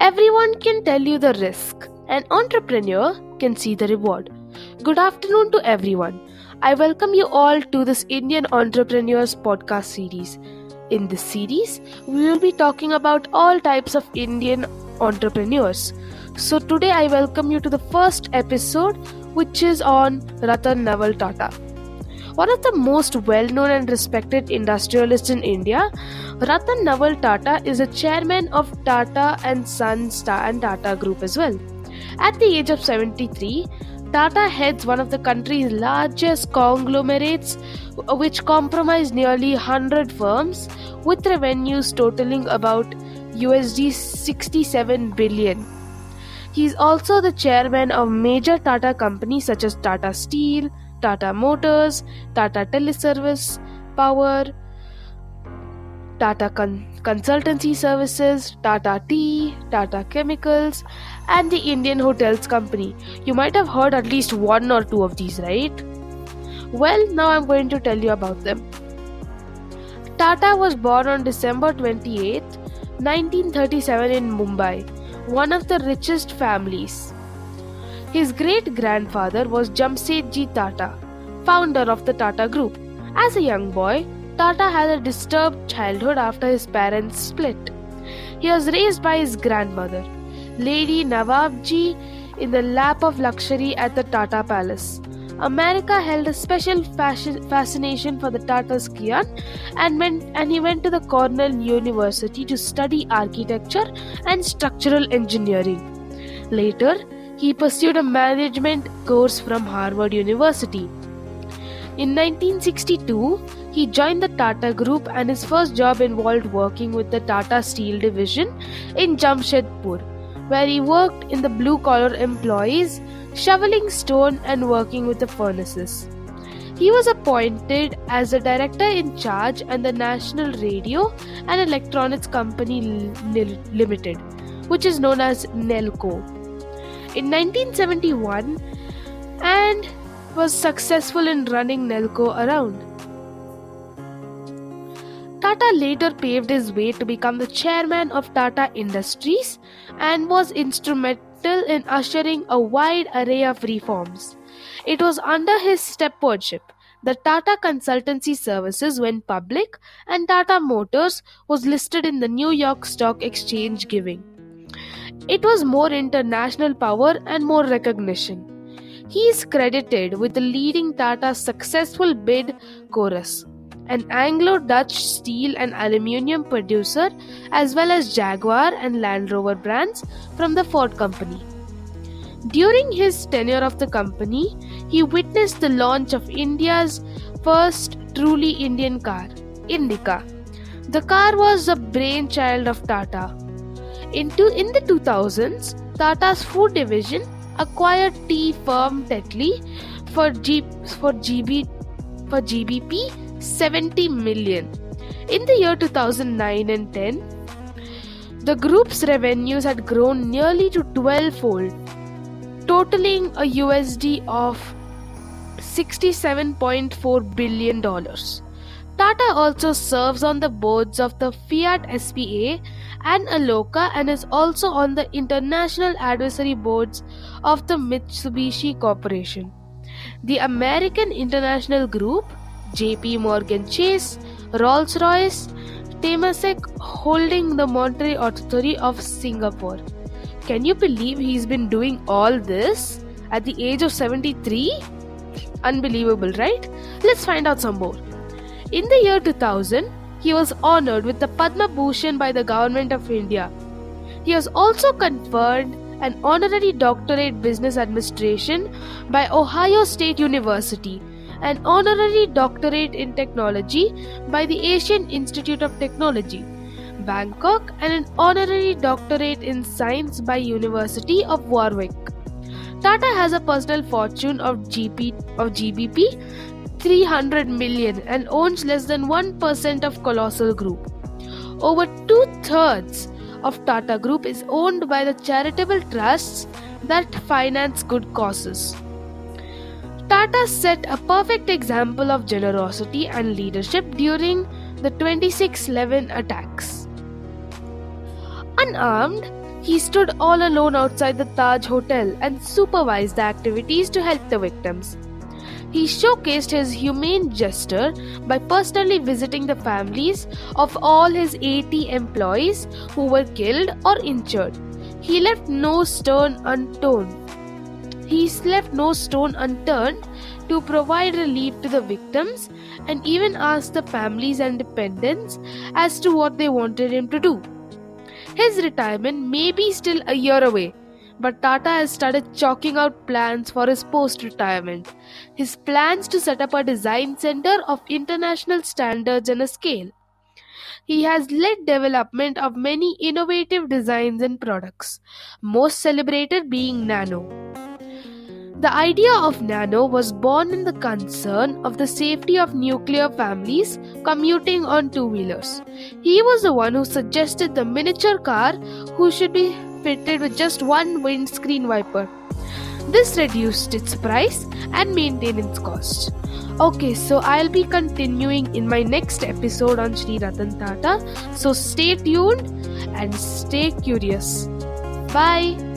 Everyone can tell you the risk. An entrepreneur can see the reward. Good afternoon to everyone. I welcome you all to this Indian Entrepreneurs podcast series. In this series, we will be talking about all types of Indian entrepreneurs. So, today I welcome you to the first episode, which is on Ratan Naval Tata. One of the most well known and respected industrialists in India, Ratan Naval Tata is a chairman of Tata and Sons and Tata Group as well. At the age of 73, Tata heads one of the country's largest conglomerates, which comprise nearly 100 firms with revenues totaling about USD 67 billion. He is also the chairman of major Tata companies such as Tata Steel, Tata Motors, Tata Teleservice, Power, Tata Con- Consultancy Services, Tata Tea, Tata Chemicals, and the Indian Hotels Company. You might have heard at least one or two of these, right? Well, now I'm going to tell you about them. Tata was born on December 28, 1937, in Mumbai, one of the richest families. His great grandfather was Jamsetji Tata, founder of the Tata Group. As a young boy, Tata had a disturbed childhood after his parents split. He was raised by his grandmother, Lady Nawabji, in the lap of luxury at the Tata Palace. America held a special fascination for the Tata's Kian and, went, and he went to the Cornell University to study architecture and structural engineering. Later, he pursued a management course from Harvard University. In 1962, he joined the Tata Group and his first job involved working with the Tata Steel division in Jamshedpur, where he worked in the blue collar employees, shoveling stone and working with the furnaces. He was appointed as the director in charge at the National Radio and Electronics Company Limited, which is known as NELCO. In 1971, and was successful in running Nelco around. Tata later paved his way to become the chairman of Tata Industries and was instrumental in ushering a wide array of reforms. It was under his stepwardship that Tata Consultancy Services went public and Tata Motors was listed in the New York Stock Exchange giving. It was more international power and more recognition. He is credited with leading Tata's successful bid Corus, an Anglo Dutch steel and aluminium producer, as well as Jaguar and Land Rover brands from the Ford Company. During his tenure of the company, he witnessed the launch of India's first truly Indian car, Indica. The car was the brainchild of Tata. Into, in the 2000s, Tata's food division acquired tea firm Tetley for, G, for, GB, for GBP 70 million. In the year 2009 and 10, the group's revenues had grown nearly to 12 fold, totaling a USD of $67.4 billion. Tata also serves on the boards of the Fiat SPA and Alcoa and is also on the international advisory boards of the Mitsubishi Corporation. The American International Group, JP Morgan Chase, Rolls Royce, Temasek holding the Monetary Authority of Singapore. Can you believe he's been doing all this at the age of 73? Unbelievable, right? Let's find out some more. In the year 2000, he was honored with the Padma Bhushan by the Government of India. He was also conferred an honorary doctorate business administration by Ohio State University, an honorary doctorate in technology by the Asian Institute of Technology, Bangkok, and an honorary doctorate in science by University of Warwick. Tata has a personal fortune of GP of GBP 300 million and owns less than 1% of Colossal Group. Over two thirds of Tata Group is owned by the charitable trusts that finance good causes. Tata set a perfect example of generosity and leadership during the 2611 attacks. Unarmed, He stood all alone outside the Taj Hotel and supervised the activities to help the victims. He showcased his humane gesture by personally visiting the families of all his 80 employees who were killed or injured. He left no stone unturned. He left no stone unturned to provide relief to the victims and even asked the families and dependents as to what they wanted him to do. His retirement may be still a year away, but Tata has started chalking out plans for his post retirement. His plans to set up a design center of international standards and a scale. He has led development of many innovative designs and products, most celebrated being Nano. The idea of Nano was born in the concern of the safety of nuclear families commuting on two wheelers. He was the one who suggested the miniature car who should be fitted with just one windscreen wiper. This reduced its price and maintenance cost. Okay, so I'll be continuing in my next episode on Sri Ratan Tata. So stay tuned and stay curious. Bye.